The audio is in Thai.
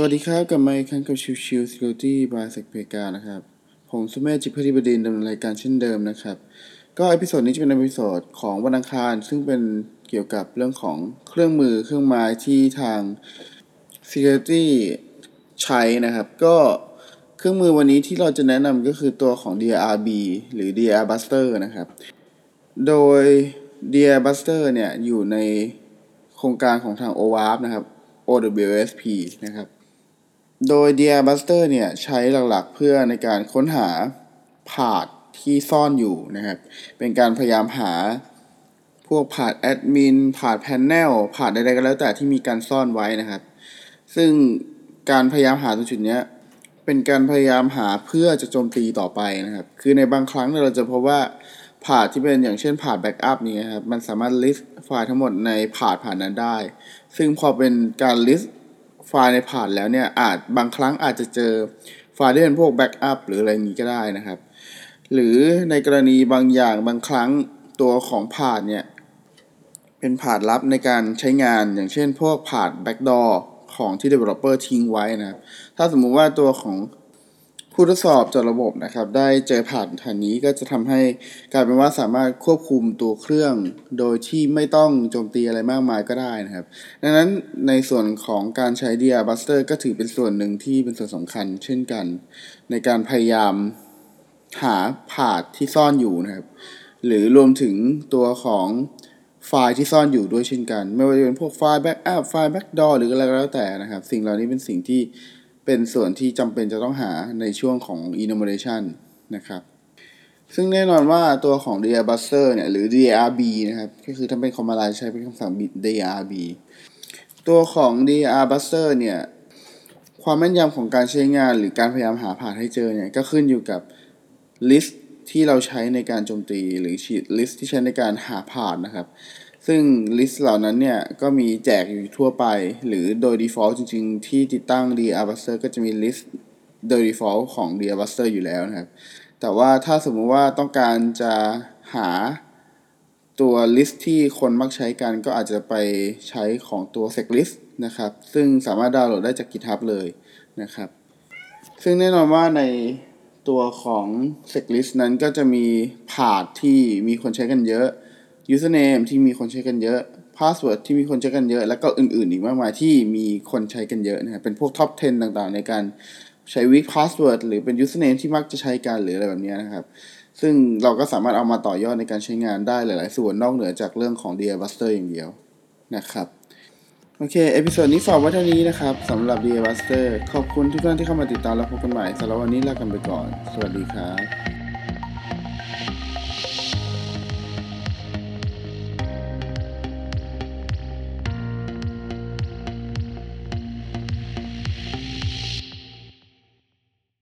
สวัสดีครับกลับมาอีกครั้งกับชิวชิว Security by s e c p e g a นะครับ ผมสุเมธจิตภักดีบดินทร์ ดำเนินรายการเช่นเดิมนะครับ ก็ episode นี้จะเป็น episode ของวันอังคาร ซึ่งเป็นเกี่ยวกับเรื่องของเครื่องมือเครื่องไม้ที่ทาง Security ใช้นะครับ ก็เครื่องมือวันนี้ที่เราจะแนะนำก็คือตัวของ DIRB หรือ DirBuster นะครับ โดย DirBuster เนี่ยอยู่ในโครงการของทาง OWASP นะครับ OWSP นะครับ โดย DR Buster เนี่ยใช้หลักๆเพื่อในการค้นหาผาดที่ซ่อนอยู่นะครับ เป็นการพยายามหาพวกผาดแอดมินผาดแพนเนลผาดใดๆก็แล้วแต่ที่มีการซ่อนไว้นะครับ ซึ่งการพยายามหาตรงจุดนี้เป็นการพยายามหาเพื่อจะโจมตีต่อไปนะครับ คือในบางครั้งเราจะพบว่าpath ที่เป็นอย่างเช่น path backup นี่ครับ มันสามารถ list ไฟล์ทั้งหมดใน path path นั้นได้ ซึ่งพอเป็นการ list ไฟล์ใน path แล้วเนี่ยอาจบางครั้งอาจจะเจอไฟล์ที่เป็นพวก backup หรืออะไรอย่างนี้ก็ได้นะครับ หรือในกรณีบางอย่างบางครั้งตัวของ path เนี่ยเป็น path ลับในการใช้งานอย่างเช่นพวกผาด backdoor ของที่ developer ทิ้งไว้นะครับ ถ้าสมมุติว่าตัวของ ผู้ทดสอบเจาะระบบนะครับ ได้เจอผ่านฐานนี้ก็จะทำให้กลายเป็นว่าสามารถควบคุมตัวเครื่อง โดยที่ไม่ต้องโจมตีอะไรมากมายก็ได้นะครับ ดังนั้นในส่วนของการใช้ DirBuster ก็ถือเป็นส่วนหนึ่งที่เป็นส่วนสำคัญ เช่นกัน ในการพยายามหา path ที่ซ่อนอยู่นะครับ หรือรวมถึงตัวของไฟล์ที่ซ่อนอยู่ด้วยเช่นกัน ไม่ว่าจะเป็นพวกไฟล์ backup ไฟล์ backdoor หรืออะไรก็แล้วแต่นะครับ สิ่งเหล่านี้เป็นสิ่งที่ เป็นส่วนที่จำเป็นจะต้องหาในช่วงของ enumeration นะครับ ซึ่งแน่นอนว่าตัวของ DR Buster เนี่ยหรือ DRB นะครับ ก็คือถ้าเป็นคอมมานด์ใช้เป็นคำสั่ง DRB ตัวของ DR Buster เนี่ยความแม่นยำของการใช้งานหรือการพยายามหาผ่านให้เจอเนี่ยก็ขึ้นอยู่กับ list ที่เราใช้ในการโจมตีหรือ list ที่ใช้ในการหาผ่านนะครับ ซึ่ง list เหล่านั้นเนี่ย ก็มีแจกอยู่ทั่วไป หรือโดย default จริง ๆ ที่ติดตั้ง DR Buster ก็จะมี list โดย default ของ DR Buster อยู่แล้วนะครับ แต่ว่าถ้าสมมุติว่าต้องการจะหาตัว list ที่คนมักใช้กันก็อาจจะไปใช้ของตัว setlist นะครับ ซึ่งสามารถดาวน์โหลดได้จาก GitHub เลยนะครับ ซึ่งแน่นอนว่าในตัวของ setlist นั้นก็จะมีผาดที่มีคนใช้กันเยอะ username ที่มีคนใช้กันเยอะ password ที่มีคนใช้กันเยอะ แล้วก็อื่นๆ อีกมากมายที่มีคนใช้กันเยอะนะครับเป็นพวก top 10 ต่างๆ ในการใช้ weak password หรือเป็น username ที่มักจะใช้กันหรืออะไรแบบนี้นะครับ ซึ่งเราก็สามารถเอามาต่อยอดในการใช้งานได้หลาย ๆ ส่วนนอกเหนือจากเรื่องของ DR Buster อย่างเดียวนะครับโอเค episode นี้ฝากไว้เท่านี้นะครับสำหรับ DR Buster ขอบคุณทุกท่านที่เข้ามาติดตามและพบกันใหม่สำหรับวันนี้ลากันไปก่อน สวัสดีครับบ